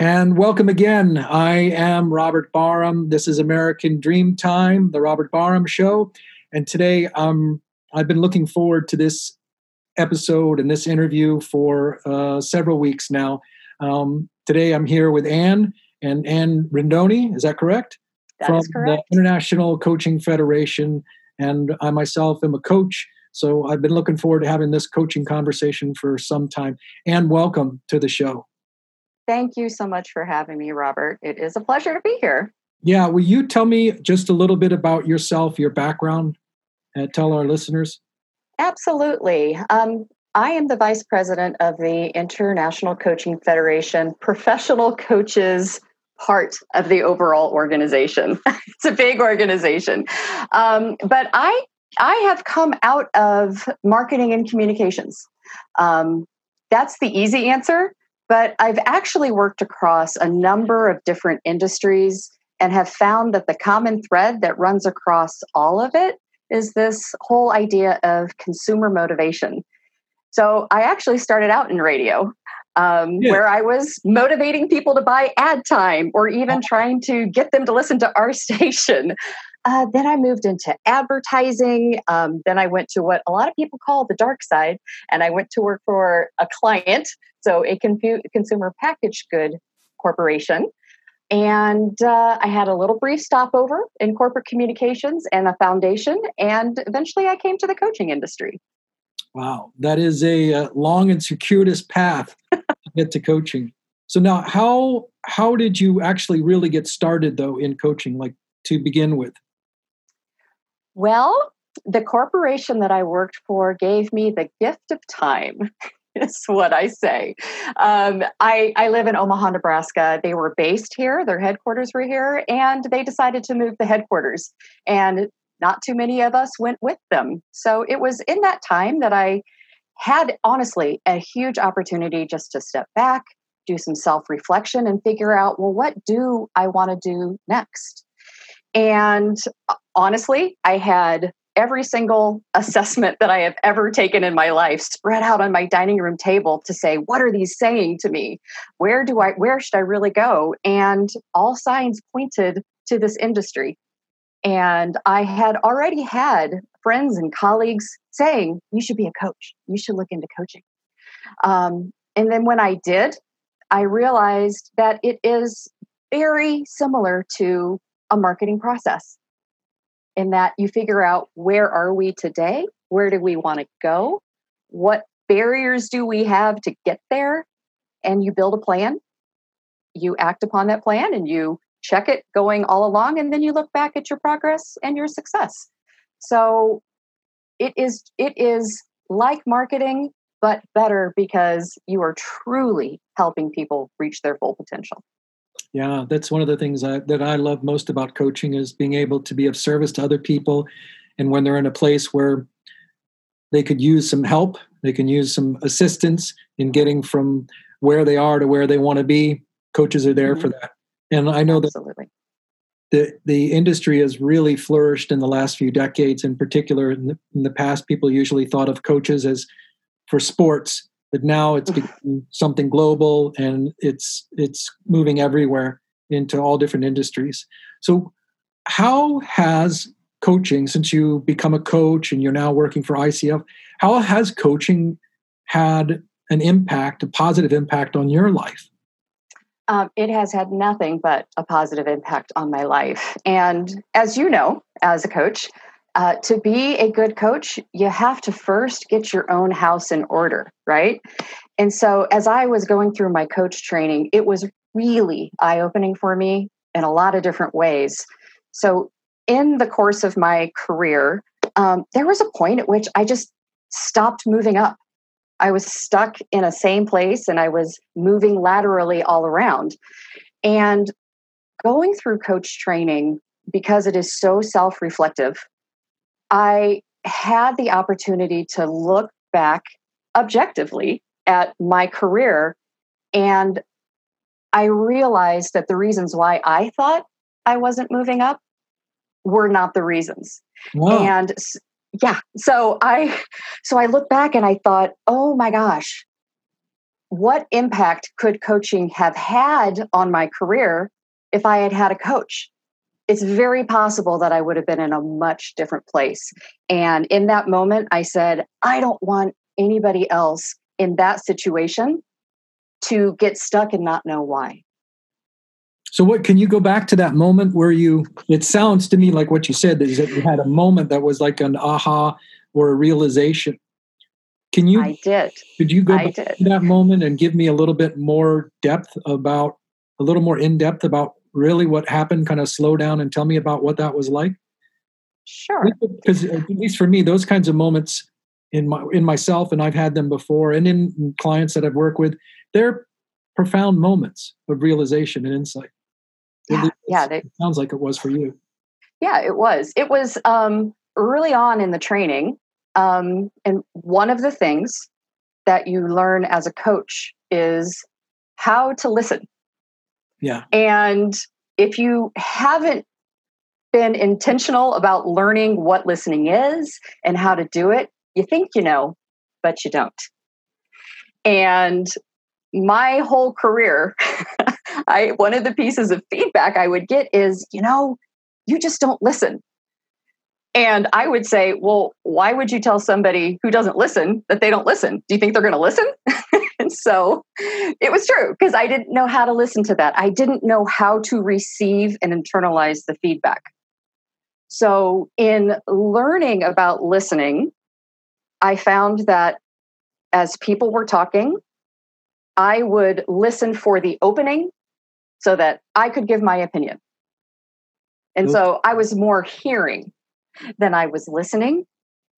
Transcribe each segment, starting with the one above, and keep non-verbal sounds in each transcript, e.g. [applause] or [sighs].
And welcome again. I am Robert Barham. This is American Dream Time, the Robert Barham Show. And today um, I've been looking forward to this episode and this interview for uh, several weeks now. Um, today I'm here with Anne and Anne Rindoni. Is that correct? That From correct. the International Coaching Federation. And I myself am a coach. So I've been looking forward to having this coaching conversation for some time. And welcome to the show. Thank you so much for having me, Robert. It is a pleasure to be here. Yeah, will you tell me just a little bit about yourself, your background, and tell our listeners? Absolutely. Um, I am the vice president of the International Coaching Federation, professional coaches part of the overall organization. [laughs] it's a big organization. Um, but I I have come out of marketing and communications. Um, that's the easy answer. But I've actually worked across a number of different industries and have found that the common thread that runs across all of it is this whole idea of consumer motivation. So I actually started out in radio. Um, yeah. Where I was motivating people to buy ad time or even trying to get them to listen to our [laughs] station. Uh, then I moved into advertising. Um, then I went to what a lot of people call the dark side, and I went to work for a client, so a confu- consumer packaged good corporation. And uh, I had a little brief stopover in corporate communications and a foundation, and eventually I came to the coaching industry. Wow, that is a uh, long and circuitous path to get to coaching. So now, how how did you actually really get started though in coaching, like to begin with? Well, the corporation that I worked for gave me the gift of time. [laughs] is what I say. Um, I, I live in Omaha, Nebraska. They were based here, their headquarters were here, and they decided to move the headquarters. And not too many of us went with them. So it was in that time that I had, honestly, a huge opportunity just to step back, do some self reflection, and figure out, well, what do I want to do next? And uh, honestly, I had every single assessment that I have ever taken in my life spread out on my dining room table to say, what are these saying to me? Where do I where should I really go? And all signs pointed to this industry. And I had already had friends and colleagues saying, you should be a coach. You should look into coaching. Um, and then when I did, I realized that it is very similar to a marketing process in that you figure out where are we today where do we want to go what barriers do we have to get there and you build a plan. You act upon that plan and you check it going all along and then you look back at your progress and your success. So it is it is like marketing but better because you are truly helping people reach their full potential yeah, that's one of the things I, that I love most about coaching is being able to be of service to other people, and when they're in a place where they could use some help, they can use some assistance in getting from where they are to where they want to be. Coaches are there mm-hmm. for that, and I know Absolutely. that the the industry has really flourished in the last few decades. In particular, in the, in the past, people usually thought of coaches as for sports but now it's [laughs] something global and it's it's moving everywhere into all different industries. So how has coaching since you become a coach and you're now working for icf how has coaching had an impact a positive impact on your life? Um, it has had nothing but a positive impact on my life. And as you know as a coach uh, to be a good coach, you have to first get your own house in order, right? And so, as I was going through my coach training, it was really eye opening for me in a lot of different ways. So, in the course of my career, um, there was a point at which I just stopped moving up. I was stuck in a same place and I was moving laterally all around. And going through coach training, because it is so self reflective, I had the opportunity to look back objectively at my career and I realized that the reasons why I thought I wasn't moving up were not the reasons. Wow. And yeah, so I so I look back and I thought, "Oh my gosh. what impact could coaching have had on my career if I had had a coach? It's very possible that I would have been in a much different place. And in that moment, I said, I don't want anybody else in that situation to get stuck and not know why. So, what can you go back to that moment where you? It sounds to me like what you said is that you had a moment that was like an aha or a realization. Can you? I did. Could you go I back did. to that moment and give me a little bit more depth about, a little more in depth about really what happened? Kind of slow down and tell me about what that was like. Sure. [laughs] Because at least for me, those kinds of moments in my in myself, and I've had them before, and in clients that I've worked with, they're profound moments of realization and insight. Yeah, yeah. They, sounds like it was for you. Yeah, it was. It was um, early on in the training. Um, and one of the things that you learn as a coach is how to listen. Yeah. And if you haven't been intentional about learning what listening is and how to do it, you think you know, but you don't. And my whole career [laughs] I one of the pieces of feedback I would get is, you know, you just don't listen. And I would say, well, why would you tell somebody who doesn't listen that they don't listen? Do you think they're going to listen? [laughs] [laughs] and so it was true because I didn't know how to listen to that. I didn't know how to receive and internalize the feedback. So, in learning about listening, I found that as people were talking, I would listen for the opening so that I could give my opinion. And so I was more hearing than I was listening.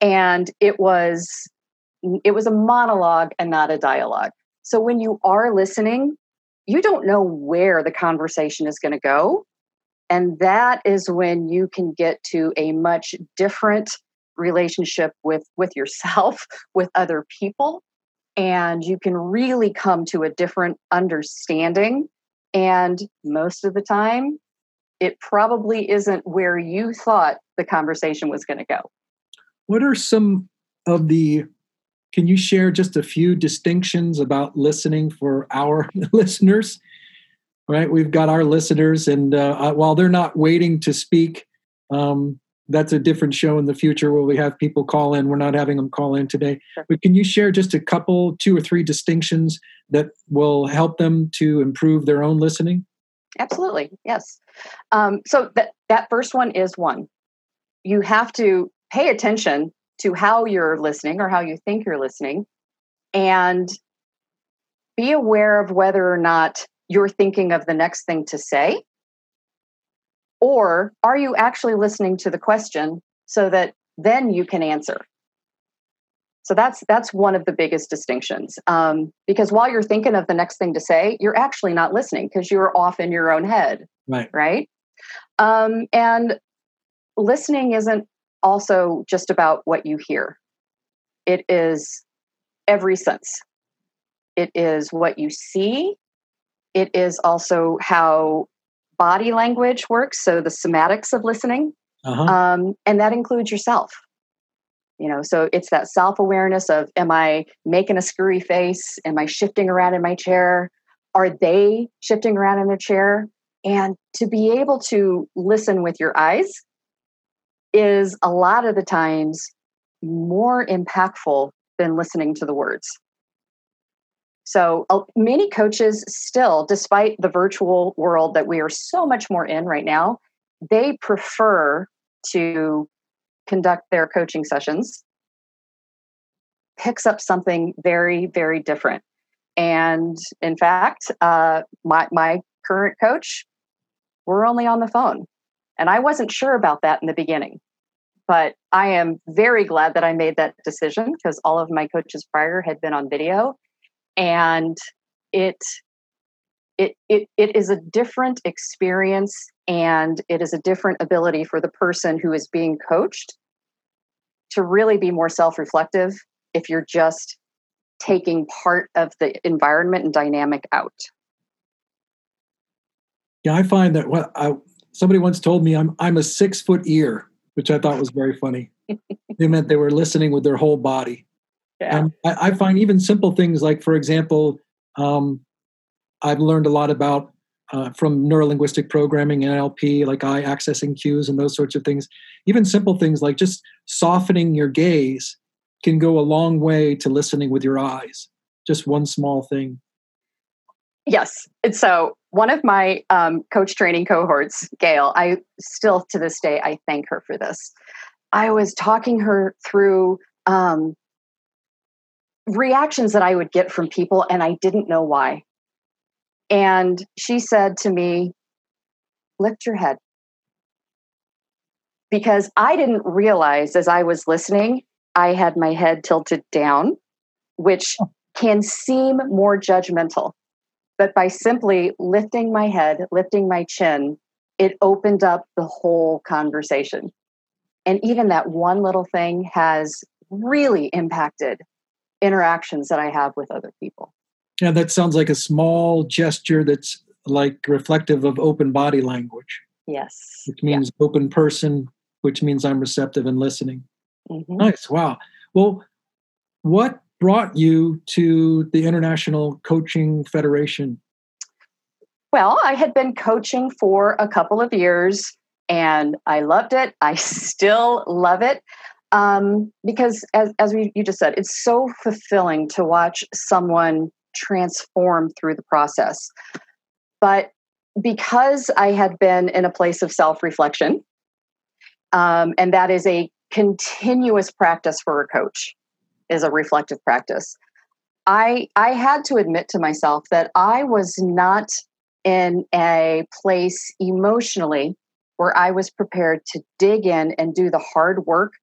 And it was it was a monologue and not a dialogue. So when you are listening, you don't know where the conversation is going to go. And that is when you can get to a much different relationship with with yourself, [laughs] with other people, and you can really come to a different understanding and most of the time, it probably isn't where you thought the conversation was going to go. What are some of the, can you share just a few distinctions about listening for our [laughs] listeners? Right, we've got our listeners, and uh, uh, while they're not waiting to speak, um, that's a different show in the future where we have people call in. We're not having them call in today. Sure. But can you share just a couple, two or three distinctions that will help them to improve their own listening? Absolutely, yes. Um, so that that first one is one. You have to pay attention to how you're listening or how you think you're listening, and be aware of whether or not you're thinking of the next thing to say or are you actually listening to the question so that then you can answer? So that's that's one of the biggest distinctions. Um, because while you're thinking of the next thing to say, you're actually not listening because you're off in your own head. Right. Right. Um, and listening isn't also just about what you hear. It is every sense. It is what you see. It is also how body language works, so the somatics of listening, uh-huh. um, and that includes yourself. You know, so it's that self awareness of am I making a screwy face? Am I shifting around in my chair? Are they shifting around in their chair? And to be able to listen with your eyes is a lot of the times more impactful than listening to the words. So many coaches still, despite the virtual world that we are so much more in right now, they prefer to conduct their coaching sessions picks up something very very different. And in fact uh, my, my current coach we're only on the phone. And i wasn't sure about that in the beginning but i am very glad that i made that decision because all of my coaches prior had been on video. And it it, it it is a different experience and it is a different ability for the person who is being coached to really be more self-reflective if you're just taking part of the environment and dynamic out. Yeah i find that what I, somebody once told me i'm i'm a six foot ear which i thought was very funny [laughs] they meant they were listening with their whole body yeah. And I, I find even simple things like, for example, Um, I've learned a lot about uh, from neurolinguistic programming and NLP, like eye accessing cues and those sorts of things. Even simple things like just softening your gaze can go a long way to listening with your eyes. Just one small thing. Yes. And so one of my um, coach training cohorts, Gail, I still to this day I thank her for this. I was talking her through um, reactions that I would get from people, and I didn't know why. And she said to me, Lift your head. Because I didn't realize as I was listening, I had my head tilted down, which can seem more judgmental. But by simply lifting my head, lifting my chin, it opened up the whole conversation. And even that one little thing has really impacted interactions that I have with other people. Yeah, that sounds like a small gesture that's like reflective of open body language. Yes. Which means yeah. open person, which means I'm receptive and listening. Mm-hmm. Nice. Wow. Well, what brought you to the International Coaching Federation? Well, I had been coaching for a couple of years and I loved it. I still love it um, because, as, as we, you just said, it's so fulfilling to watch someone transform through the process. But because I had been in a place of self reflection, um, and that is a continuous practice for a coach, is a reflective practice. I I had to admit to myself that I was not in a place emotionally where I was prepared to dig in and do the hard work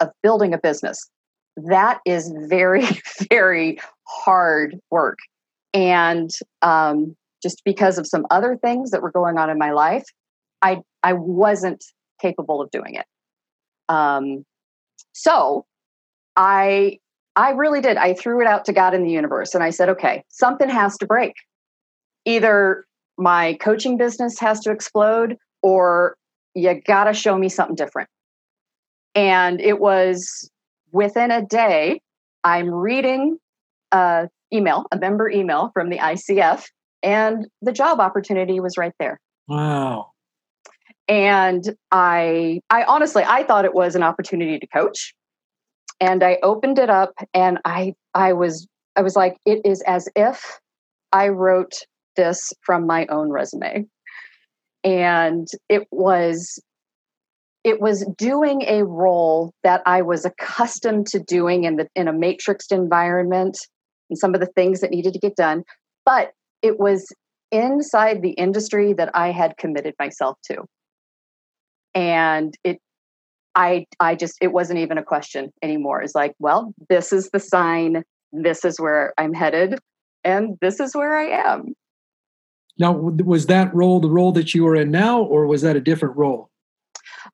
of building a business. That is very, [laughs] very hard work. And um, just because of some other things that were going on in my life, I, I wasn't capable of doing it. Um, so I I really did. I threw it out to God in the universe and I said, okay, something has to break. Either my coaching business has to explode or you got to show me something different. And it was within a day, I'm reading a email, a member email from the ICF, and the job opportunity was right there. Wow. And I I honestly I thought it was an opportunity to coach. And I opened it up and I I was I was like it is as if I wrote this from my own resume. And it was it was doing a role that I was accustomed to doing in the in a matrixed environment and some of the things that needed to get done, but it was inside the industry that I had committed myself to. And it I I just it wasn't even a question anymore. It's like, well, this is the sign, this is where I'm headed, and this is where I am. Now, was that role the role that you are in now, or was that a different role?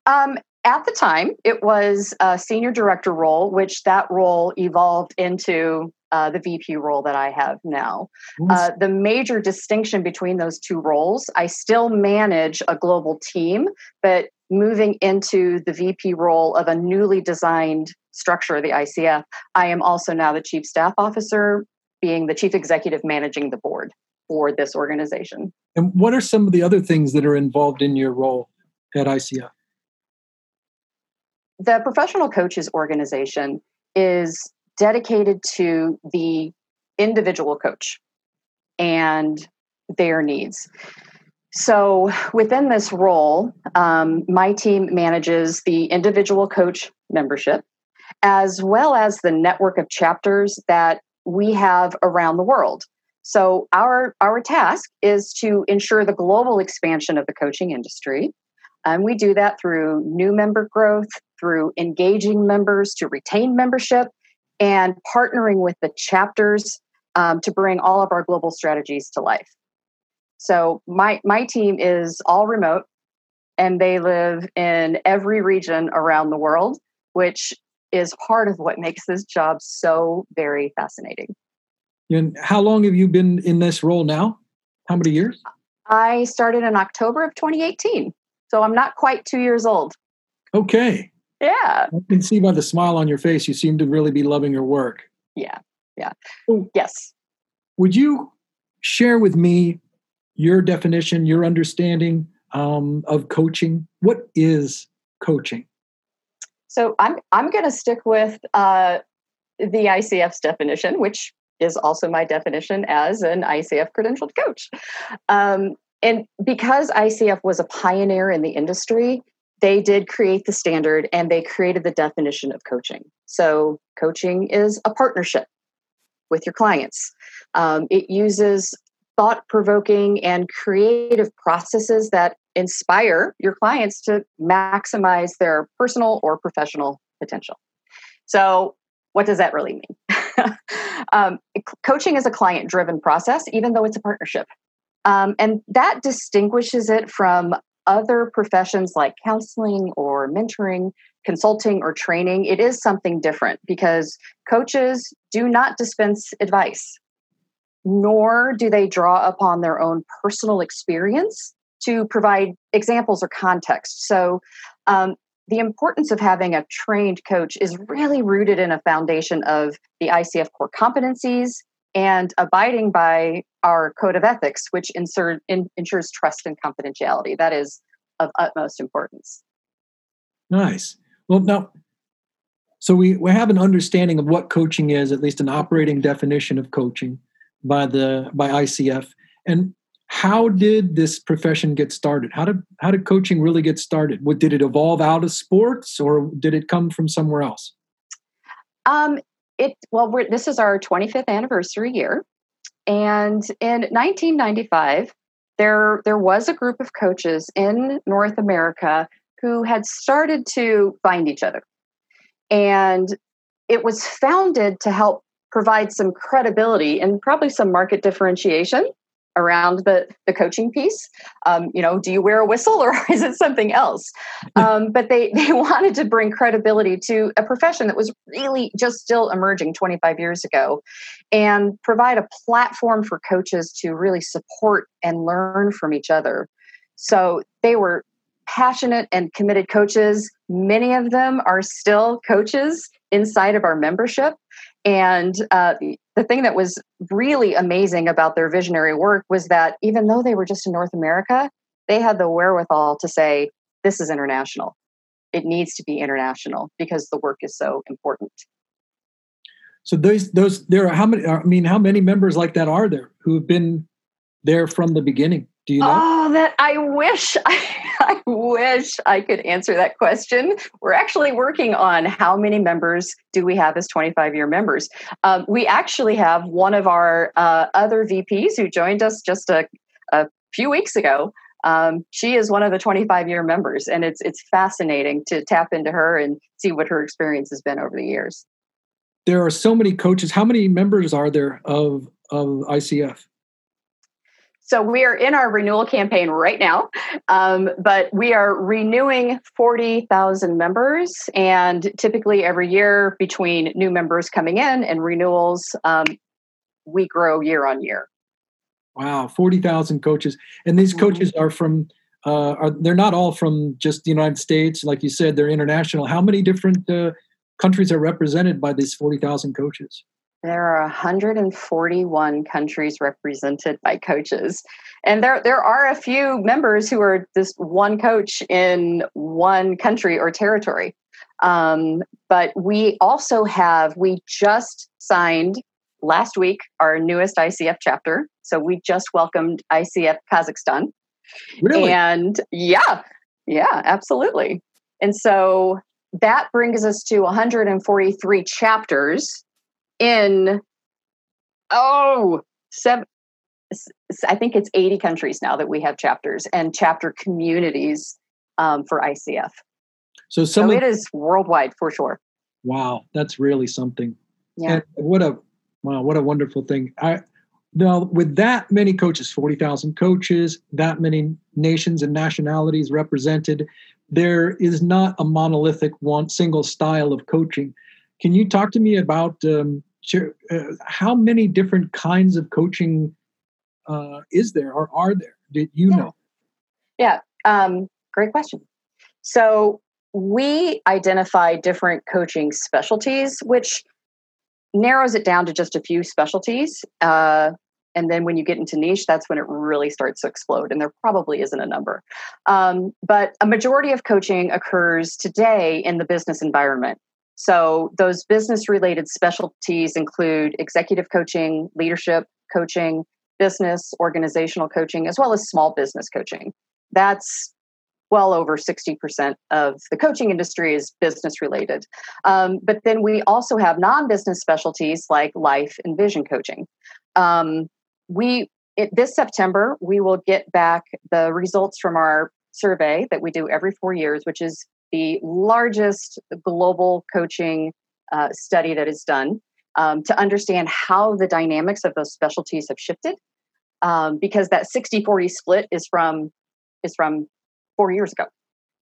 Um, at the time, it was a senior director role, which that role evolved into uh, the VP role that I have now. Uh, the major distinction between those two roles, I still manage a global team, but moving into the VP role of a newly designed structure of the ICF, I am also now the chief staff officer, being the chief executive managing the board for this organization. And what are some of the other things that are involved in your role at ICF? the professional coaches organization is dedicated to the individual coach and their needs. So, within this role, um, my team manages the individual coach membership as well as the network of chapters that we have around the world. So, our, our task is to ensure the global expansion of the coaching industry. And we do that through new member growth, through engaging members to retain membership and partnering with the chapters um, to bring all of our global strategies to life. So my my team is all remote and they live in every region around the world, which is part of what makes this job so very fascinating. And how long have you been in this role now? How many years? I started in October of 2018. So I'm not quite two years old. Okay. Yeah. I can see by the smile on your face, you seem to really be loving your work. Yeah. Yeah. So, yes. Would you share with me your definition, your understanding um, of coaching. What is coaching? So I'm I'm going to stick with uh, the ICF's definition, which is also my definition as an ICF credentialed coach. Um, and because ICF was a pioneer in the industry, they did create the standard and they created the definition of coaching. So, coaching is a partnership with your clients. Um, it uses thought provoking and creative processes that inspire your clients to maximize their personal or professional potential. So, what does that really mean? [laughs] um, coaching is a client driven process, even though it's a partnership. Um, and that distinguishes it from other professions like counseling or mentoring, consulting, or training. It is something different because coaches do not dispense advice, nor do they draw upon their own personal experience to provide examples or context. So, um, the importance of having a trained coach is really rooted in a foundation of the ICF core competencies and abiding by our code of ethics, which insert, in, ensures trust and confidentiality. That is of utmost importance. Nice. Well, now, so we, we have an understanding of what coaching is, at least an operating definition of coaching by the by ICF. And how did this profession get started? How did how did coaching really get started? What did it evolve out of sports, or did it come from somewhere else? Um, it well, this is our 25th anniversary year, and in 1995, there there was a group of coaches in North America who had started to find each other, and it was founded to help provide some credibility and probably some market differentiation around the the coaching piece. Um, you know, do you wear a whistle or [laughs] is it something else? Um, but they [laughs] they wanted to bring credibility to a profession that was really just still emerging 25 years ago, and provide a platform for coaches to really support and learn from each other. So they were passionate and committed coaches. Many of them are still coaches inside of our membership. And uh, the thing that was really amazing about their visionary work was that even though they were just in North America, they had the wherewithal to say, this is international. It needs to be international because the work is so important. So those those there are how many I mean how many members like that are there who have been there from the beginning? Do you know? Oh, that I wish I, [laughs] I wish I could answer that question. We're actually working on how many members do we have as 25 year members. Um, we actually have one of our uh, other VPs who joined us just a, a few weeks ago. Um, she is one of the 25 year members, and it's it's fascinating to tap into her and see what her experience has been over the years. There are so many coaches. How many members are there of of ICF? So we are in our renewal campaign right now, um, but we are renewing 40,000 members. And typically every year between new members coming in and renewals, um, we grow year on year. Wow, 40,000 coaches. And these mm-hmm. coaches are from, uh, are, they're not all from just the United States. Like you said, they're international. How many different uh, countries are represented by these 40,000 coaches? There are 141 countries represented by coaches. And there, there are a few members who are this one coach in one country or territory. Um, but we also have, we just signed last week our newest ICF chapter. So we just welcomed ICF Kazakhstan. Really? And yeah, yeah, absolutely. And so that brings us to 143 chapters in oh seven i think it's 80 countries now that we have chapters and chapter communities um, for icf so, so it is worldwide for sure. Wow that's really something. Yeah. And what a wow what a wonderful thing. I now with that many coaches 40,000 coaches that many nations and nationalities represented there is not a monolithic one single style of coaching. Can you talk to me about um, Sure. Uh, how many different kinds of coaching uh, is there or are there? Did you yeah. know? Yeah, um, great question. So we identify different coaching specialties, which narrows it down to just a few specialties. Uh, And then when you get into niche, that's when it really starts to explode. And there probably isn't a number. Um, but a majority of coaching occurs today in the business environment. So those business related specialties include executive coaching, leadership coaching, business, organizational coaching, as well as small business coaching. That's well over 60% of the coaching industry is business related. Um, but then we also have non business specialties like life and vision coaching. Um, we it, this September we will get back the results from our survey that we do every four years, which is the largest global coaching uh, study that is done um, to understand how the dynamics of those specialties have shifted. Um, because that 60-40 split is from is from four years ago,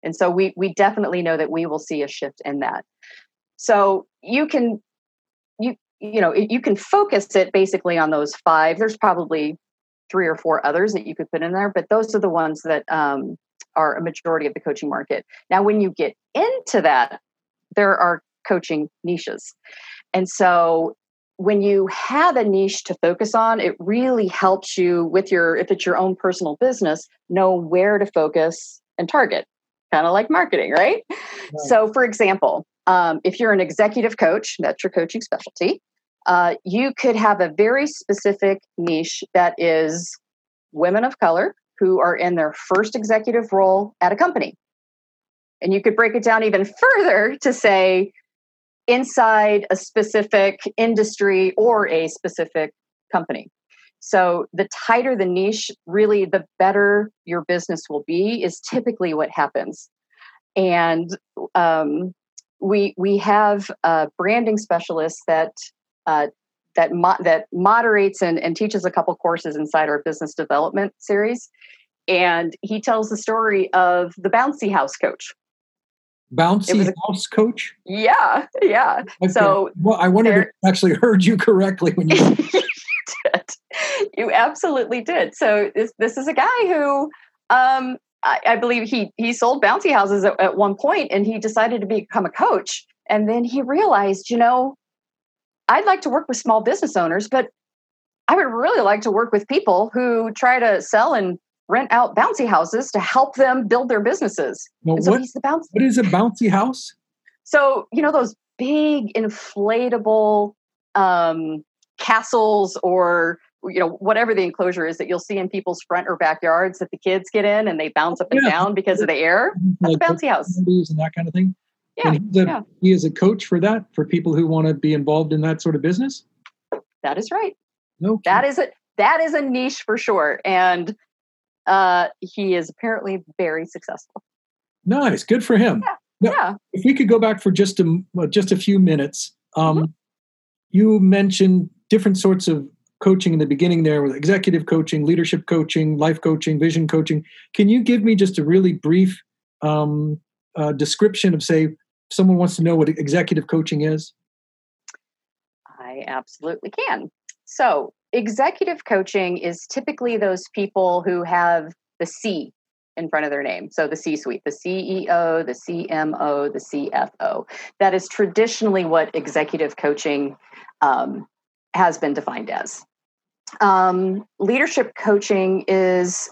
and so we we definitely know that we will see a shift in that. So you can you you know you can focus it basically on those five there's probably three or four others that you could put in there but those are the ones that um, are a majority of the coaching market. Now when you get into that there are coaching niches. And so when you have a niche to focus on it really helps you with your if it's your own personal business know where to focus and target kind of like marketing right, right. so for example um, if you're an executive coach, that's your coaching specialty, uh, you could have a very specific niche that is women of color who are in their first executive role at a company. And you could break it down even further to say inside a specific industry or a specific company. So the tighter the niche, really the better your business will be, is typically what happens. And um, we we have a branding specialist that uh, that mo- that moderates and, and teaches a couple courses inside our business development series, and he tells the story of the bouncy house coach. Bouncy a, house coach. Yeah, yeah. Okay. So well, I wondered if I actually heard you correctly when [laughs] you. did. You absolutely did. So this this is a guy who um, I, I, believe he he sold bouncy houses at, at one point, and he decided to become a coach. And then he realized, you know, I'd like to work with small business owners, but I would really like to work with people who try to sell and rent out bouncy houses to help them build their businesses. Well, so what, he's the bouncy. What is a bouncy house? So, you know, those big inflatable um, castles or you know whatever the enclosure is that you'll see in people's front or backyards that the kids get in and they bounce up and yeah. down because of the air. That's like a bouncy house. And that kind of thing. Yeah, a, yeah. He is a coach for that for people who want to be involved in that sort of business. That is right. No, that is a that is a niche for sure, and uh, he is apparently very successful. Nice, good for him. Yeah. Now, yeah. If we could go back for just a just a few minutes, um, mm-hmm. you mentioned different sorts of coaching in the beginning there with executive coaching, leadership coaching, life coaching, vision coaching. Can you give me just a really brief um, uh, description of, say, someone wants to know what executive coaching is? I absolutely can. So, executive coaching is typically those people who have the C in front of their name. So, the C suite, the CEO, the CMO, the CFO. That is traditionally what executive coaching um, has been defined as. Um, leadership coaching is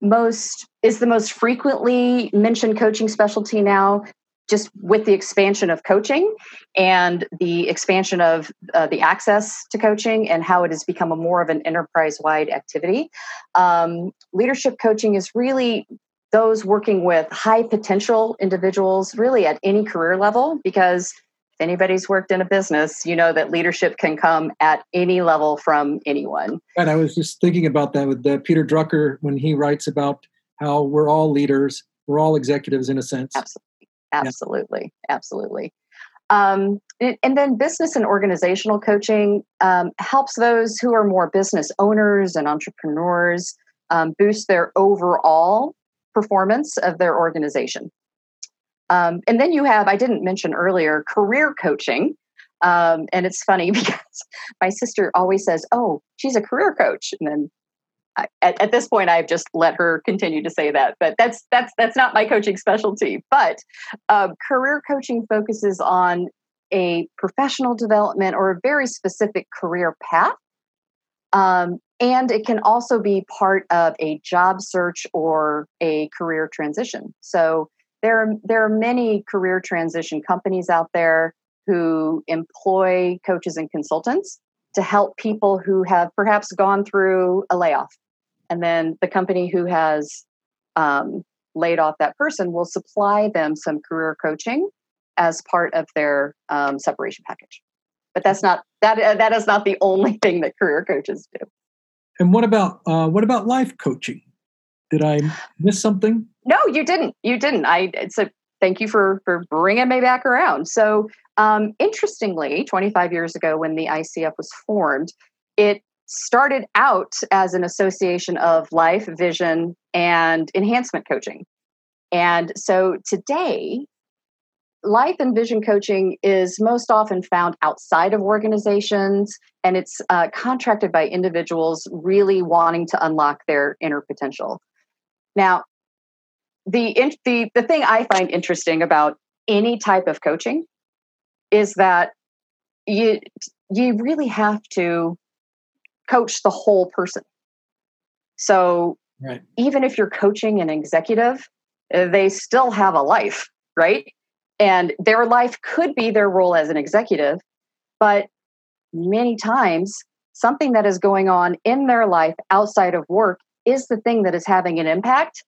most is the most frequently mentioned coaching specialty now just with the expansion of coaching and the expansion of uh, the access to coaching and how it has become a more of an enterprise wide activity um, leadership coaching is really those working with high potential individuals really at any career level because if anybody's worked in a business, you know that leadership can come at any level from anyone. And I was just thinking about that with uh, Peter Drucker when he writes about how we're all leaders, we're all executives in a sense. Absolutely, absolutely, yeah. absolutely. Um, and, and, then business and organizational coaching um, helps those who are more business owners and entrepreneurs um, boost their overall performance of their organization. Um, and then you have, I didn't mention earlier, career coaching. Um, and it's funny [laughs] because my sister always says, Oh, she's a career coach. And then At, at, this point, I've just let her continue to say that, but that's that's that's not my coaching specialty. But um, career coaching focuses on a professional development or a very specific career path um, and it can also be part of a job search or a career transition. So there are, there are many career transition companies out there who employ coaches and consultants to help people who have perhaps gone through a layoff. And then the company who has um, laid off that person will supply them some career coaching as part of their um, separation package. But that's not that uh, that is not the only [laughs] thing that career coaches do. And what about uh, what about life coaching? Did I miss something? No, you didn't. You didn't. I it's a thank you for for bringing me back around. So um, interestingly, 25 years ago when the ICF was formed, it started out as an association of life, vision, and enhancement coaching. And so today, life and vision coaching is most often found outside of organizations and it's uh, contracted by individuals really wanting to unlock their inner potential. Now, the, the, the thing I find interesting about any type of coaching is that you, you really have to coach the whole person. So right. even if you're coaching an executive, uh, they still have a life, right? And their life could be their role as an executive, but many times something that is going on in their life outside of work is the thing that is having an impact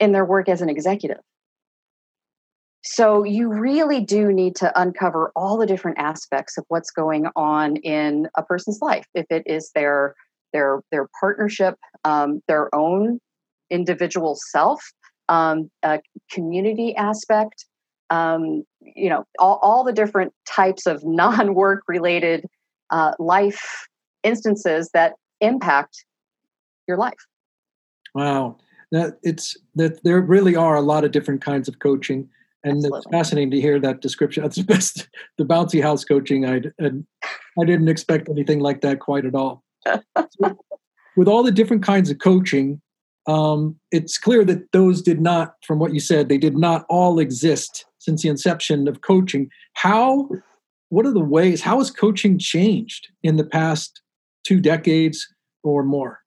in their work as an executive. So you really do need to uncover all the different aspects of what's going on in a person's life. If it is their their their partnership, um, their own individual self, um, community aspect, um, you know, all, all the different types of [laughs] non-work related uh, life instances that impact your life. Wow, that it's that there really are a lot of different kinds of coaching and Absolutely. it's fascinating to hear that description. That's the best, [laughs] the bouncy house coaching. I I didn't expect anything like that quite at all. [laughs] so with all the different kinds of coaching, um, it's clear that those did not, from what you said, they did not all exist since the inception of coaching. How? What are the ways? How has coaching changed in the past two decades or more?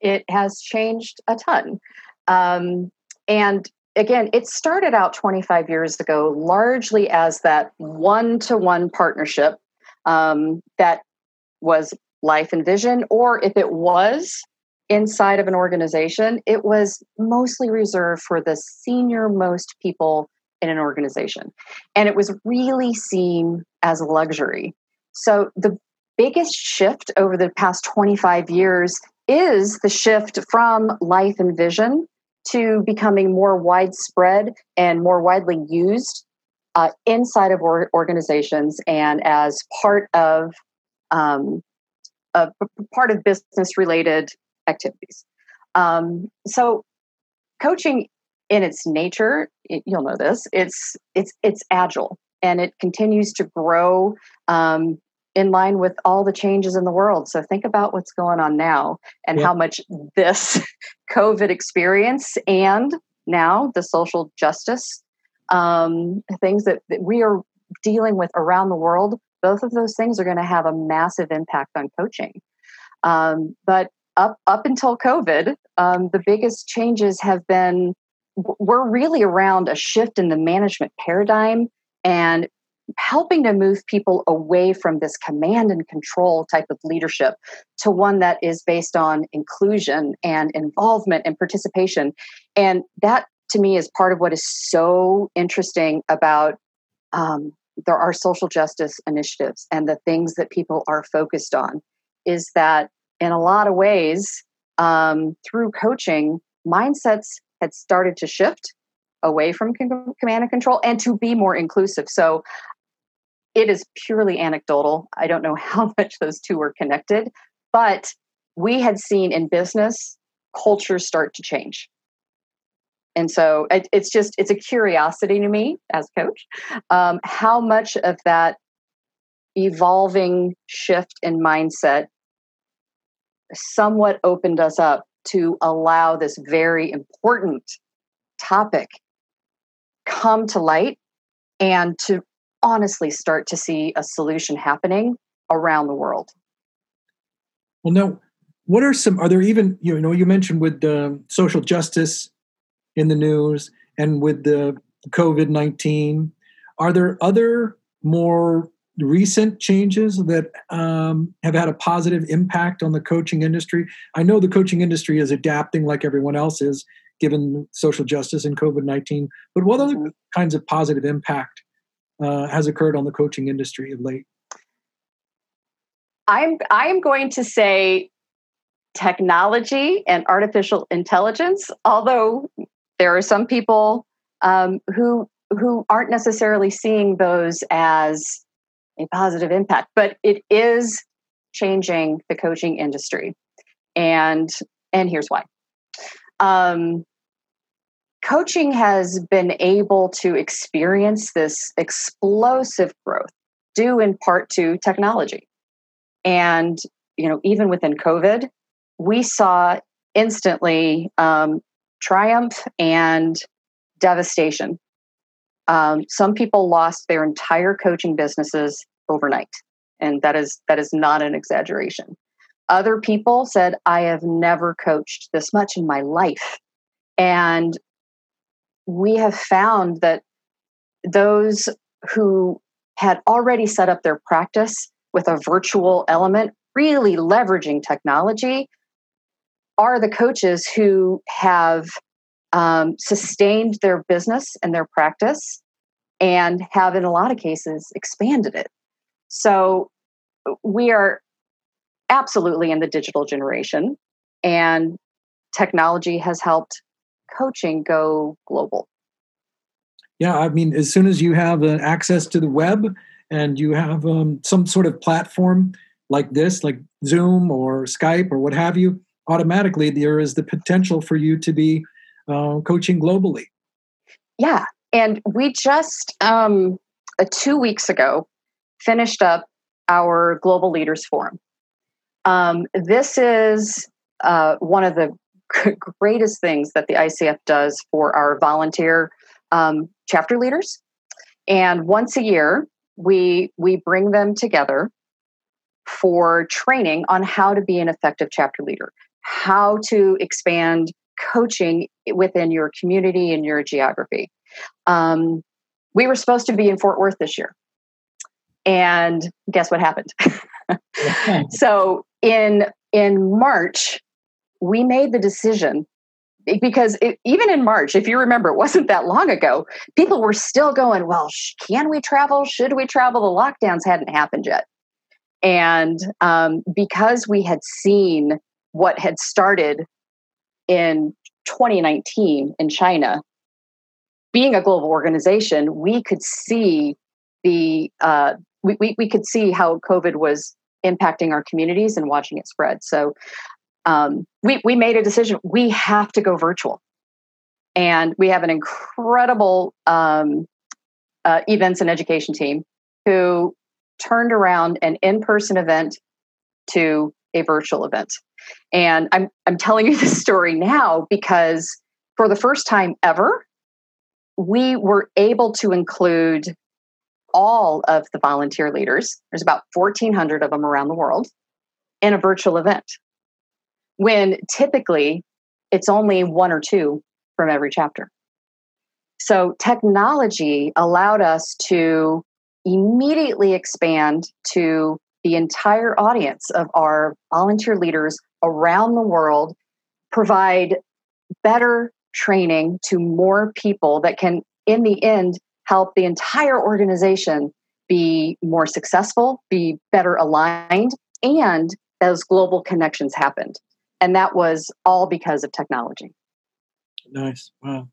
It has changed a ton. Um, and again, it started out 25 years ago largely as that one to one partnership um, that was life and vision, or if it was inside of an organization, it was mostly reserved for the senior most people in an organization. And it was really seen as a luxury. So the biggest shift over the past 25 years is the shift from life and vision to becoming more widespread and more widely used uh, inside of or- organizations and as part of um, part of business related activities. Um, so, coaching in its nature, it, you'll know this. It's it's it's agile and it continues to grow um, in line with all the changes in the world. So think about what's going on now and yeah. how much this [laughs] COVID experience and now the social justice um, things that, that we are dealing with around the world, both of those things are going to have a massive impact on coaching. Um, but up up until COVID, um, the biggest changes have been we're really around a shift in the management paradigm and helping to move people away from this command and control type of leadership to one that is based on inclusion and involvement and participation. And that to me is part of what is so interesting about um, there are social justice initiatives and the things that people are focused on is that in a lot of ways um, through coaching mindsets had started to shift away from command and control and to be more inclusive. So it is purely anecdotal. I don't know [laughs] how much those two were connected, but we had seen in business cultures start to change. And so it, it's just, it's a curiosity to me as coach, um, how much of that evolving shift in mindset somewhat opened us up to allow this very important topic come to light and to honestly start to see a solution happening around the world. Well, now, what are some? Are there even you know you mentioned with the social justice in the news and with the COVID nineteen? Are there other more recent changes that um, have had a positive impact on the coaching industry? I know the coaching industry is adapting like everyone else is, given social justice and COVID 19, but what other mm-hmm. kinds of positive impact uh, has occurred on the coaching industry of late? I'm, I'm going to say technology and artificial intelligence, although there are some people um, who who aren't necessarily seeing those as a positive impact, but it is changing the coaching industry. And and here's why. Um, coaching has been able to experience this explosive growth due in part to technology. And you know, even within COVID, we saw instantly um, triumph and devastation um, some people lost their entire coaching businesses overnight, and that is that is not an exaggeration. Other people said, "I have never coached this much in my life," and we have found that those who had already set up their practice with a virtual element, really leveraging technology, are the coaches who have um, sustained their business and their practice and have, in a lot of cases, expanded it. So we are absolutely in the digital generation, and technology has helped coaching go global. Yeah, I mean, as soon as you have uh, access to the web and you have um, some sort of platform like this, like Zoom or Skype or what have you, automatically there is the potential for you to be uh, coaching globally. Yeah, and we just um, uh, two weeks ago finished up our Global Leaders Forum. Um, this is uh, one of the greatest things that the ICF does for our volunteer um, chapter leaders. And once a year, we we bring them together for training on how to be an effective chapter leader, how to expand coaching within your community and your geography. Um, we were supposed to be in Fort Worth this year. And guess what happened? [laughs] so in in March, we made the decision because it, even in March, if you remember, it wasn't that long ago, people were still going, well, sh- can we travel? Should we travel? The lockdowns hadn't happened yet. And um, because we had seen what had started in 2019 in China, being a global organization, we could see the uh, we, we, we could see how COVID was impacting our communities and watching it spread. So um, we we made a decision. We have to go virtual, and we have an incredible um, uh, events and education team who turned around an in-person event to a virtual event. And I'm I'm telling you this story now because for the first time ever, we were able to include all of the volunteer leaders. There's about 1,400 of them around the world in a virtual event. When typically it's only one or two from every chapter. So technology allowed us to immediately expand to the entire audience of our volunteer leaders around the world, provide better training to more people that can, in the end, help the entire organization be more successful, be better aligned, and those global connections happened. And that was all because of technology. Nice. Wow.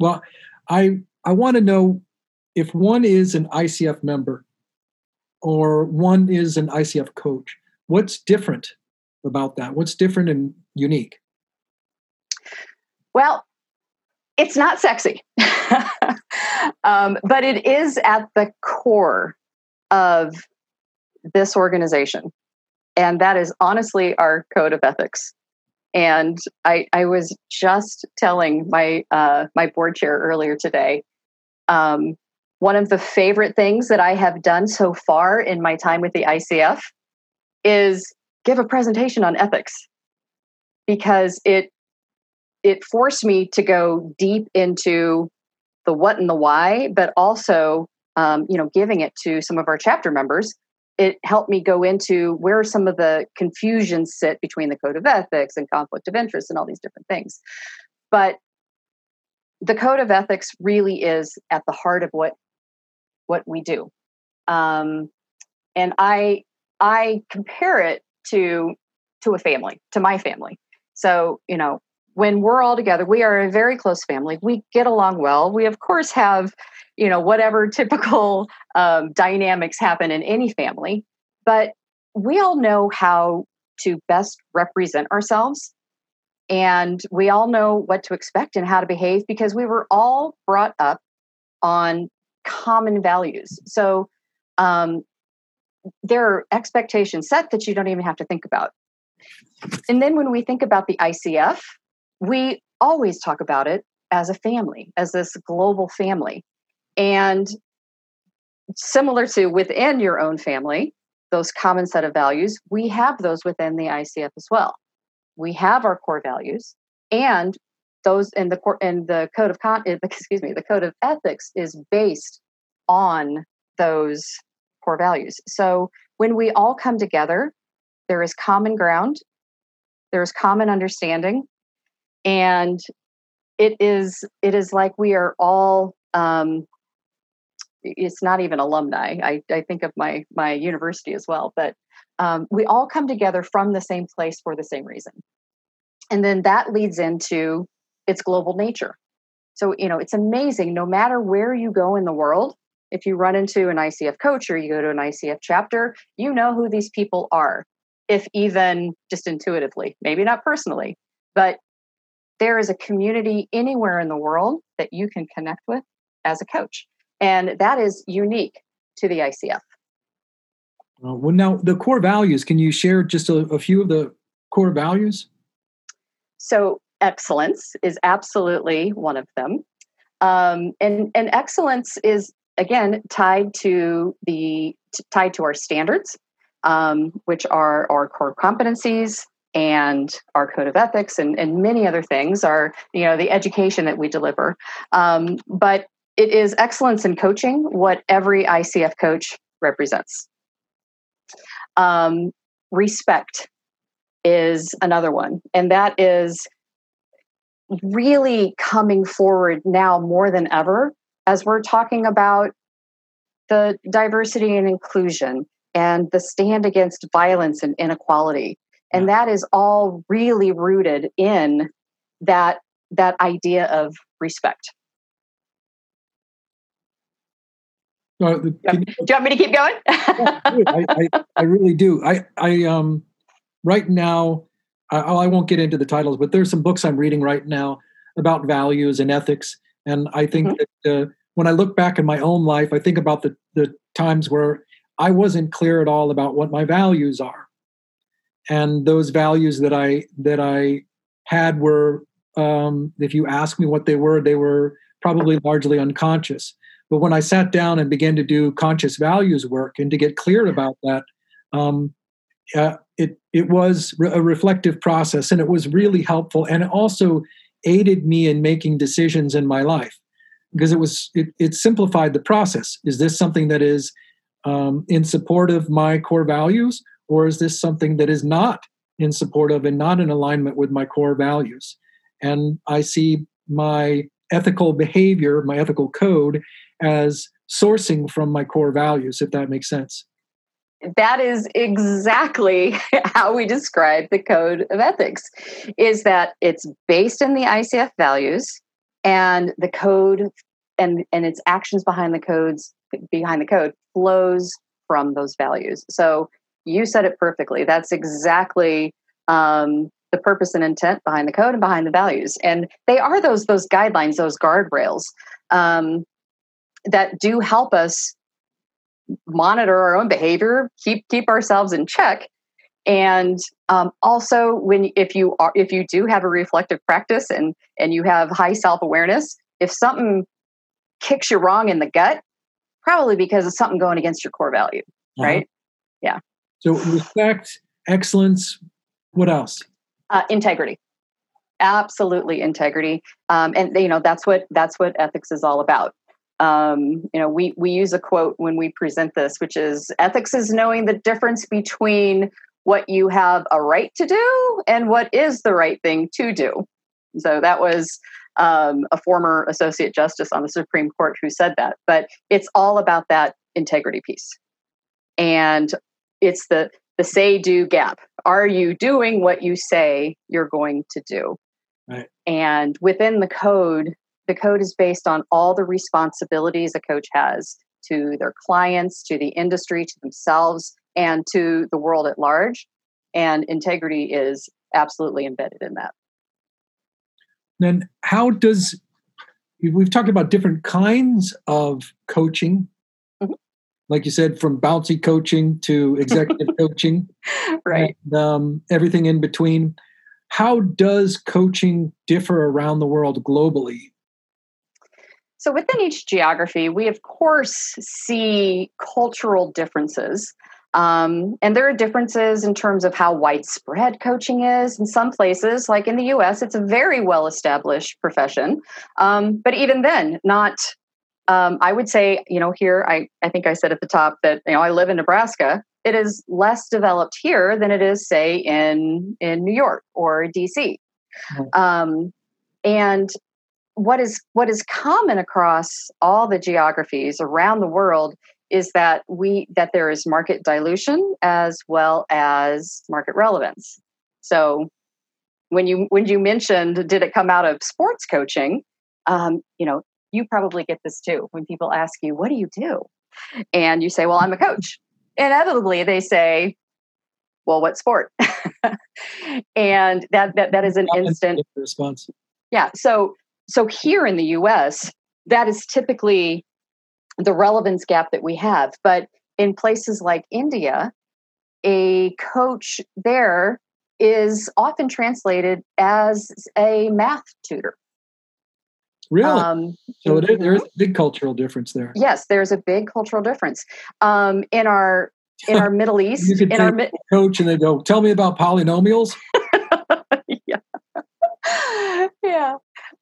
Well, I I want to know if one is an ICF member or one is an ICF coach, what's different about that? What's different and unique? Well, it's not sexy, [laughs] um, but it is at the core of this organization. And that is honestly our code of ethics. And I, I was just telling my uh, my board chair earlier today. Um, one of the favorite things that I have done so far in my time with the ICF is give a presentation on ethics because it it forced me to go deep into the what and the why, but also um, you know giving it to some of our chapter members. It helped me go into where some of the confusions sit between the code of ethics and conflict of interest and all these different things. But the code of ethics really is at the heart of what what we do um, and i i compare it to to a family to my family so you know when we're all together we are a very close family we get along well we of course have you know whatever [laughs] typical um, dynamics happen in any family but we all know how to best represent ourselves and we all know what to expect and how to behave because we were all brought up on common values. So um, there are expectations set that you don't even have to think about. And then when we think about the ICF, we always talk about it as a family, as this global family. And similar to within your own family, those common set of values, we have those within the ICF as well we have our core values and those in the core and the code of con [laughs] excuse me the code of ethics is based on those core values so when we all come together there is common ground there is common understanding and it is it is like we are all um, it's not even alumni I, I think of my my university as well but um, we all come together from the same place for the same reason. And then that leads into its global nature. So, you know, it's amazing no matter where you go in the world, if you run into an ICF coach or you go to an ICF chapter, you know who these people are, if even just intuitively, maybe not personally, but there is a community anywhere in the world that you can connect with as a coach. And that is unique to the ICF. Uh, well, now the core values. Can you share just a, a few of the core values? So excellence is absolutely one of them, um, and and excellence is again tied to the t- tied to our standards, um, which are our core competencies and our code of ethics and, and many other things are you know the education that we deliver. Um, but it is excellence in coaching what every icf coach represents. Um, respect is another one, and that is really coming forward now more than ever as we're talking about the diversity and inclusion and the stand against violence and inequality and that is all really rooted in that that idea of respect Uh, do, you, do you want me to keep going? I, I, I, really do. I, I um, right now, I, I won't get into the titles, but there's some books I'm reading right now about values and ethics, and I think mm-hmm. that uh, when I look back in my own life, I think about the the times where I wasn't clear at all about what my values are, and those values that I that I had were, um, if you ask me what they were, they were probably largely unconscious but when I sat down and began to do conscious values work and to get clear about that, um, uh, it it was a reflective process, and it was really helpful, and it also aided me in making decisions in my life because it was it, it simplified the process. Is this something that is um, in support of my core values, or is this something that is not in support of and not in alignment with my core values? And I see my ethical behavior, my ethical code, as sourcing from my core values, if that makes sense. That is exactly [laughs] how we describe the code of ethics is that it's based in the ICF values and the code and and its actions behind the codes behind the code flows from those values. So you said it perfectly. That's exactly um, the purpose and intent behind the code and behind the values, and they are those those guidelines, those guardrails. Um, that do help us monitor our own behavior, keep keep ourselves in check, and um, also when if you are if you do have a reflective practice and and you have high self awareness, if something kicks you wrong in the gut, probably because of something going against your core value, uh-huh. right? Yeah. So respect, excellence. What else? Uh, integrity, absolutely integrity, um, and you know that's what that's what ethics is all about. Um, you know, we we use a quote when we present this, which is ethics is knowing the difference between what you have a right to do and what is the right thing to do. So that was um, a former associate justice on the Supreme Court who said that. But it's all about that integrity piece, and it's the the say do gap. Are you doing what you say you're going to do? Right. And within the code, the code is based on all the responsibilities a coach has to their clients, to the industry, to themselves, and to the world at large. And integrity is absolutely embedded in that. Then, how does we've talked about different kinds of coaching. Like you said, from bouncy coaching to executive [laughs] coaching, right? And, um, everything in between. How does coaching differ around the world globally? So, within each geography, we of course see cultural differences. Um, and there are differences in terms of how widespread coaching is. In some places, like in the US, it's a very well established profession. Um, but even then, not, um, I would say, you know, here, I, I think I said at the top that, you know, I live in Nebraska. It is less developed here than it is, say, in, in New York or DC. Mm-hmm. and what is what is common across all the geographies around the world is that we that there is market dilution as well as market relevance. So when you when you mentioned did it come out of sports coaching, um, you know you probably get this too when people ask you what do you do, and you say well I'm a coach. Inevitably they say, well what sport? [laughs] and that that that is an instant response. Yeah. So so here in the US, that is typically the relevance gap that we have. But in places like India, a coach there is often translated as a math tutor. Really? Um, so it is, there is a big cultural difference there. Yes, there's a big cultural difference. Um, in our in our [laughs] Middle East, you could in our mi- [laughs] coach and they go, "Tell me about polynomials." [laughs] yeah, yeah.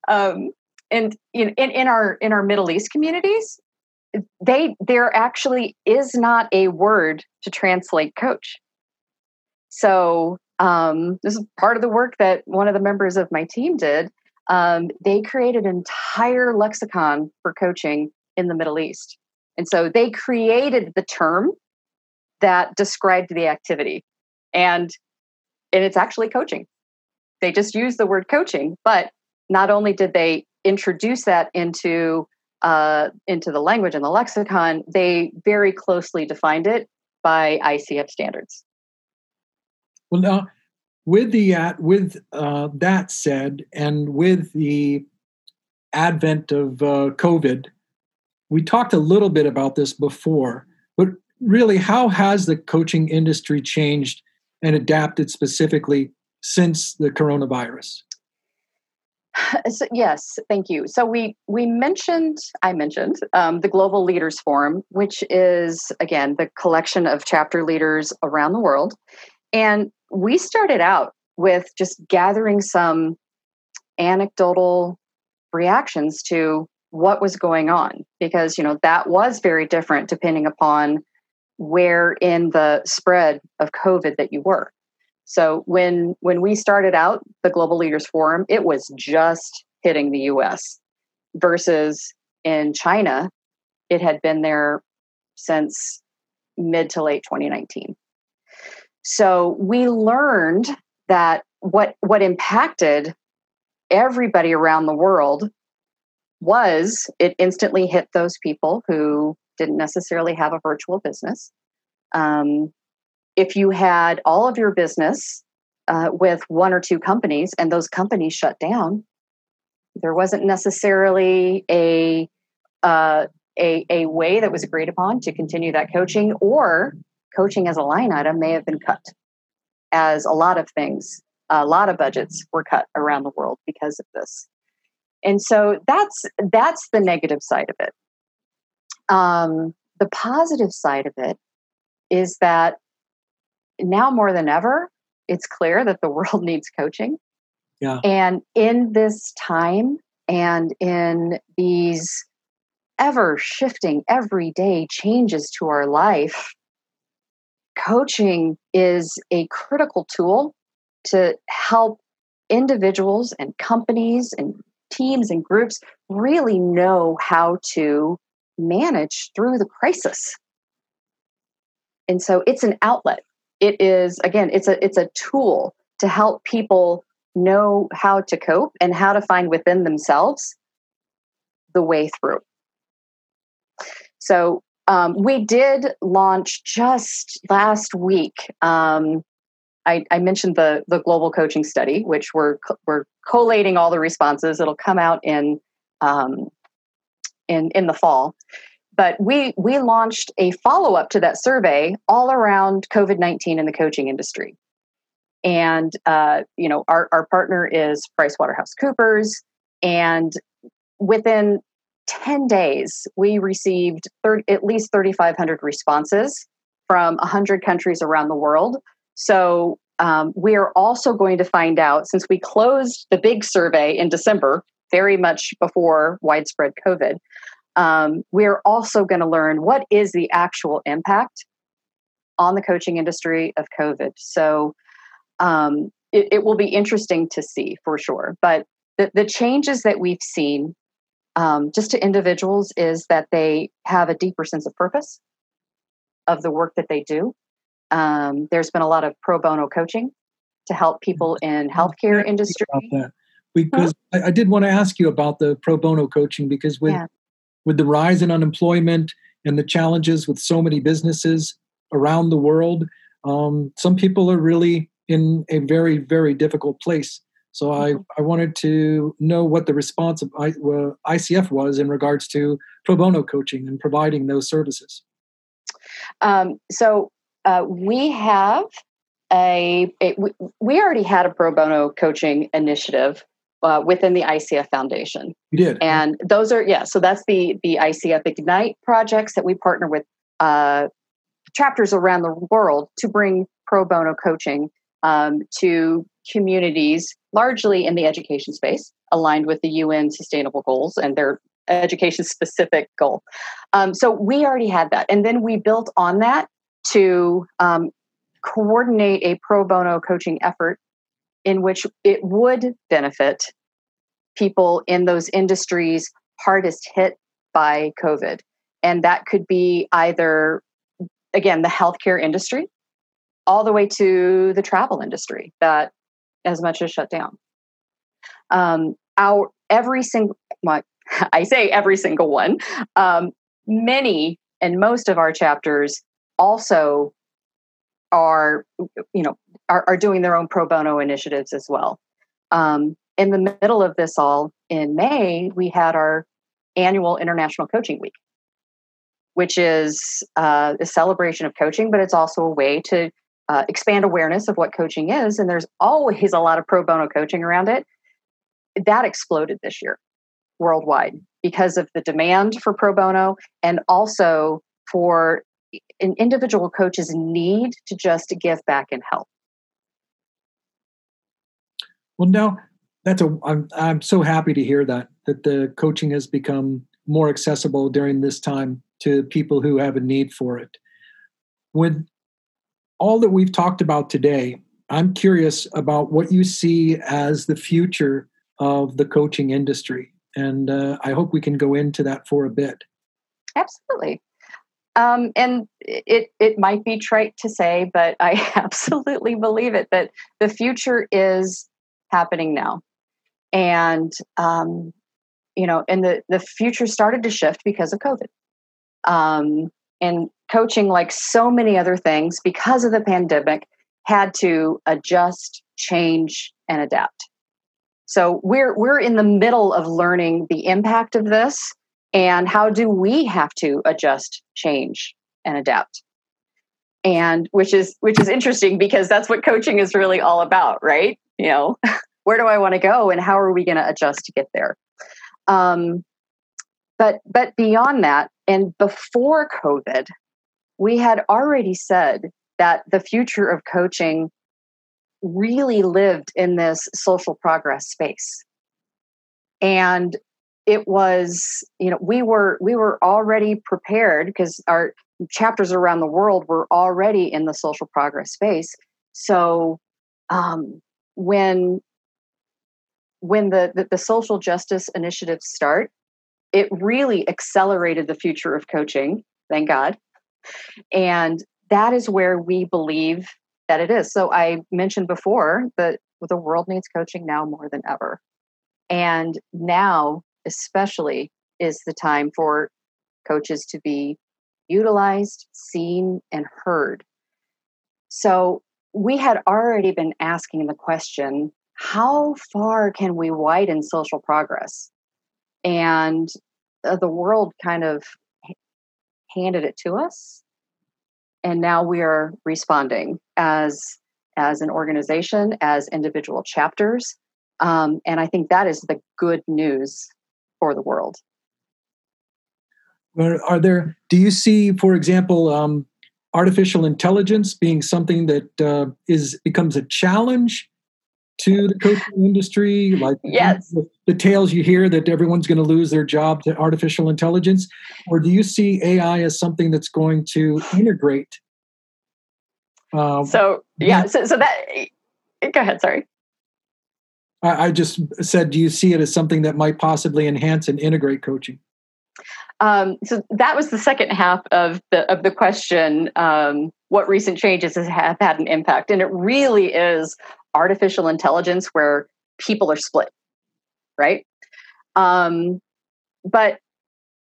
Um, and in, in in our in our Middle East communities, they there actually is not a word to translate coach so um, this is part of the work that one of the members of my team did um, they created an entire lexicon for coaching in the middle east. And so they created the term that described the activity. And and it's actually coaching. They just use the word coaching but not only did they introduce that into uh, into the language and the lexicon, they very closely defined it by ICF standards. Well, now with the uh, with uh, that said, and with the advent of uh, COVID, we talked a little bit about this before, but really, how has the coaching industry changed and adapted specifically since the coronavirus? [sighs] So, yes, thank you. So we we mentioned I mentioned um, the Global Leaders Forum, which is again the collection of chapter leaders around the world, and we started out with just gathering some anecdotal reactions to what was going on because you know that was very different depending upon where in the spread of covid that you were so when when we started out the Global Leaders Forum, it was just hitting the US versus in China, it had been there since mid to late 2019. So we learned that what what impacted everybody around the world was it instantly hit those people who didn't necessarily have a virtual business. Um, if you had all of your business uh, with one or two companies and those companies shut down, there wasn't necessarily a, uh, a, a way that was agreed upon to continue that coaching, or coaching as a line item may have been cut, as a lot of things, a lot of budgets were cut around the world because of this. And so that's that's the negative side of it. Um, the positive side of it is that now more than ever, it's clear that the [laughs] world needs coaching. Yeah. And in this time and in these ever shifting, everyday changes to our life, coaching is a critical tool to help individuals and companies and teams and groups really know how to manage through the crisis. And so it's an outlet. It is again, it's a it's a tool to help people know how to cope and how to find within themselves the way through. So um, we did launch just last week. Um, I, I, mentioned the the global coaching study, which we're we're collating all the responses. It'll come out in um, in in the fall. But we we launched a follow up to that survey all around COVID nineteen in the coaching industry, and uh, you know our our partner is PricewaterhouseCoopers, and within 10 days, we received 30, at least 3,500 responses from 100 countries around the world. So um, we are also going to find out, since we closed the big survey in December, very much before widespread COVID, um, we're also going to learn what is the actual impact on the coaching industry of COVID. So um, it, it, will be interesting to see for sure. But the, the changes that we've seen um, just to individuals is that they have a deeper sense of purpose of the work that they do. Um, there's been a lot of pro bono coaching to help people in healthcare industry. Because huh? I, I, did want to ask you about the pro bono coaching because with yeah. with the rise in unemployment and the challenges with so many businesses around the world, um, some people are really in a very very difficult place so I, mm-hmm. I wanted to know what the response of I, uh, ICF was in regards to pro bono coaching and providing those services. Um, so uh, we have a, a, we already had a pro bono coaching initiative uh, within the ICF Foundation. You did, and those are yeah. So that's the the ICF Ignite projects that we partner with uh, chapters around the world to bring pro bono coaching um, to communities, largely in the education space, aligned with the UN Sustainable Goals and their education specific goal. Um, so we already had that. And then we built on that to um, coordinate a pro bono coaching effort in which it would benefit people in those industries hardest hit by COVID. And that could be either, again, the healthcare industry, all the way to the travel industry that as much as shut down. Um, our every single, [laughs] well, I say every single one, um, many and most of our chapters also are, you know, are, are doing their own pro bono initiatives as well. Um, in the middle of this all, in May, we had our annual International Coaching Week, which is uh, a celebration of coaching, but it's also a way to uh, expand awareness of what coaching is. And there's always a lot of pro bono coaching around it. That exploded this year worldwide because of the demand for pro bono and also for an individual coach's need to just give back and help. Well, now that's a. I'm I'm so happy to hear that that the coaching has become more accessible during this time to people who have a need for it. When all that we've talked about today, I'm curious about what you see as the future of the coaching industry. And uh, I hope we can go into that for a bit. Absolutely. Um, and it, it might be trite to say, but I [laughs] absolutely believe it that the future is happening now. And, um, you know, and the, the future started to shift because of COVID. Um, and coaching, like so many other things, because of the pandemic, had to adjust, change, and adapt. So we're we're in the middle of learning the impact of this and how do we have to adjust, change, and adapt. And which is which is interesting because that's what coaching is really all about, right? You know, [laughs] where do I want to go and how are we going to adjust to get there? Um, but but beyond that, and before COVID, we had already said that the future of coaching really lived in this social progress space. And it was, you know, we were we were already prepared because our chapters around the world were already in the social progress space. So um, when when the, the, the social justice initiatives start, it really accelerated the future of coaching. Thank God, and that is where we believe that it is. So I mentioned before that the world needs coaching now more than ever. And now, especially, is the time for coaches to be utilized, seen, and heard. So we had already been asking the question how far can we widen social progress? And uh, the world kind of handed it to us. And now we are responding as as an organization as individual chapters. Um, and i think that is the good news for the world. Are there do you see for example um, artificial intelligence being something that uh, is becomes a challenge to the coaching industry like yes the, the tales you hear that everyone's going to lose their job to artificial intelligence or do you see ai as something that's going to integrate uh, so yeah so, so that go ahead sorry I, I just said do you see it as something that might possibly enhance and integrate coaching um, so that was the second half of the of the question. Um, what recent changes have had an impact? And it really is artificial intelligence where people are split, right? Um, but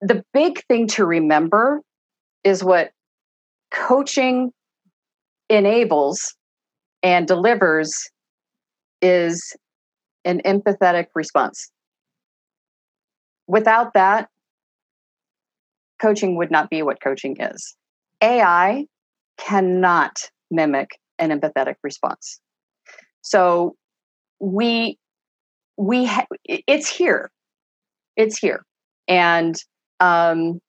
the big thing to remember is what coaching enables and delivers is an empathetic response. Without that, coaching would not be what coaching is. AI cannot mimic an empathetic response. So we we ha- it's here, it's here, and um,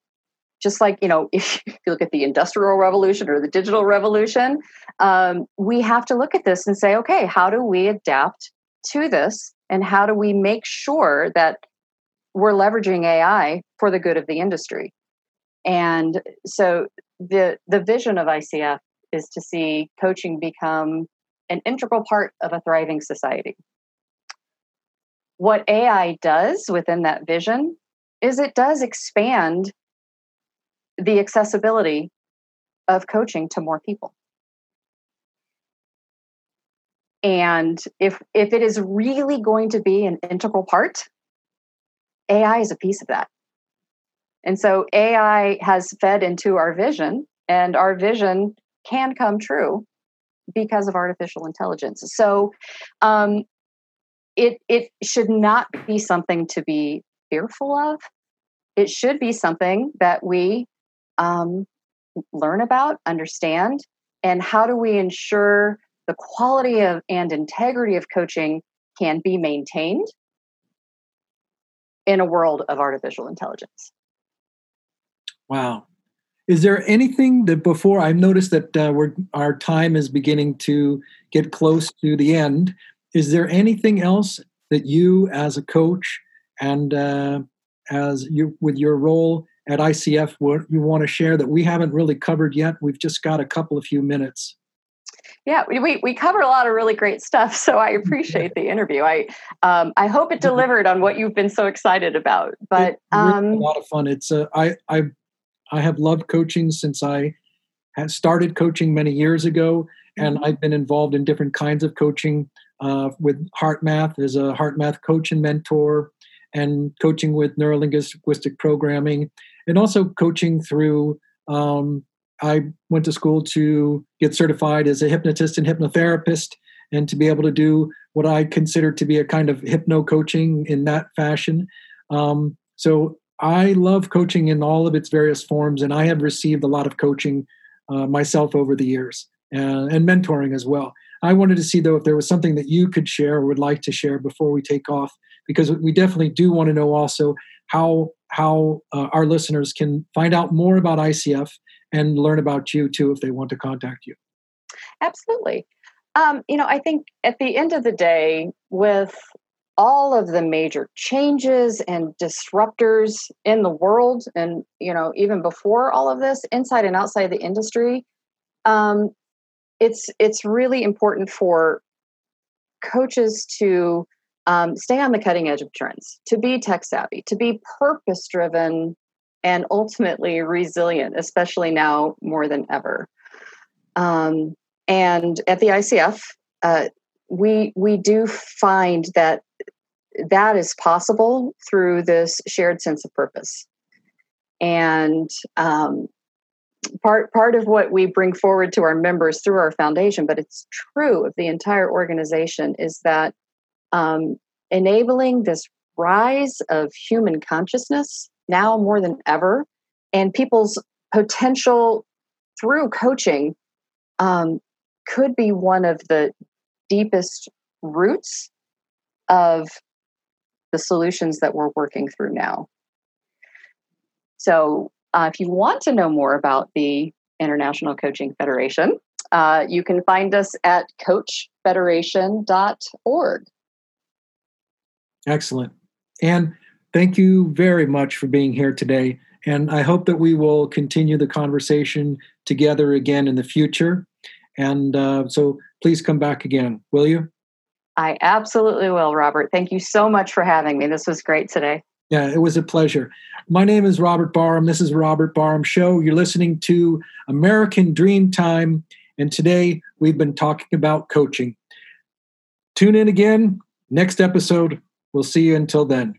just like you know, [laughs] if you look at the industrial revolution or the digital revolution, um, we have to look at this and say, okay, how do we adapt to this, and how do we make sure that we're leveraging AI for the good of the industry? And so the the vision of ICF is to see coaching become an integral part of a thriving society. What AI does within that vision is it does expand the accessibility of coaching to more people. And if if it is really going to be an integral part, AI is a piece of that. And so AI has fed into our vision, and our vision can come true because of artificial intelligence. So um, it it should not be something to be fearful of. It should be something that we um, learn about, understand, and how do we ensure the quality of and integrity of coaching can be maintained in a world of artificial intelligence. Wow. Is there anything that before I've noticed that uh, we're, our time is beginning to get close to the end? Is there anything else that you, as a coach, and uh, as you with your role at ICF, what you want to share that we haven't really covered yet? We've just got a couple of few minutes. Yeah, we, we cover a lot of really great stuff, so I appreciate the interview. I um, I hope it [laughs] delivered on what you've been so excited about. But um, really a lot of fun. It's uh, I I I have loved coaching since I had started coaching many years ago, and mm-hmm. I've been involved in different kinds of coaching uh, with HeartMath as a HeartMath coach and mentor, and coaching with neurolinguistic programming, and also coaching through. Um, I went to school to get certified as a hypnotist and hypnotherapist, and to be able to do what I consider to be a kind of hypno coaching in that fashion. Um, so I love coaching in all of its various forms, and I have received a lot of coaching uh, myself over the years uh, and mentoring as well. I wanted to see, though, if there was something that you could share or would like to share before we take off, because we definitely do want to know also how how uh, our listeners can find out more about ICF and learn about you too if they want to contact you. Absolutely. Um, you know, I think at the end of the day, with all of the major changes and disruptors in the world, and you know, even before all of this, inside and outside the industry, um, it's it's really important for coaches to um, stay on the cutting edge of trends, to be tech savvy, to be purpose driven, and ultimately resilient, especially now more than ever. Um, and at the ICF, uh, we we do find that that is possible through this shared sense of purpose. And um, part part of what we bring forward to our members through our foundation, but it's true of the entire organization, is that um, enabling this rise of human consciousness now more than ever, and people's potential through coaching um, could be one of the deepest roots of the solutions that we're working through now. So, uh, if you want to know more about the International Coaching Federation, uh, you can find us at coachfederation.org. Excellent. And thank you very much for being here today. And I hope that we will continue the conversation together again in the future. And uh, so please come back again, will you? I absolutely will, Robert. Thank you so much for having me. This was great today. Yeah, it was a pleasure. My name is Robert Barham. This is Robert Barham Show. You're listening to American Dream Time, and today we've been talking about coaching. Tune in again next episode. We'll see you until then.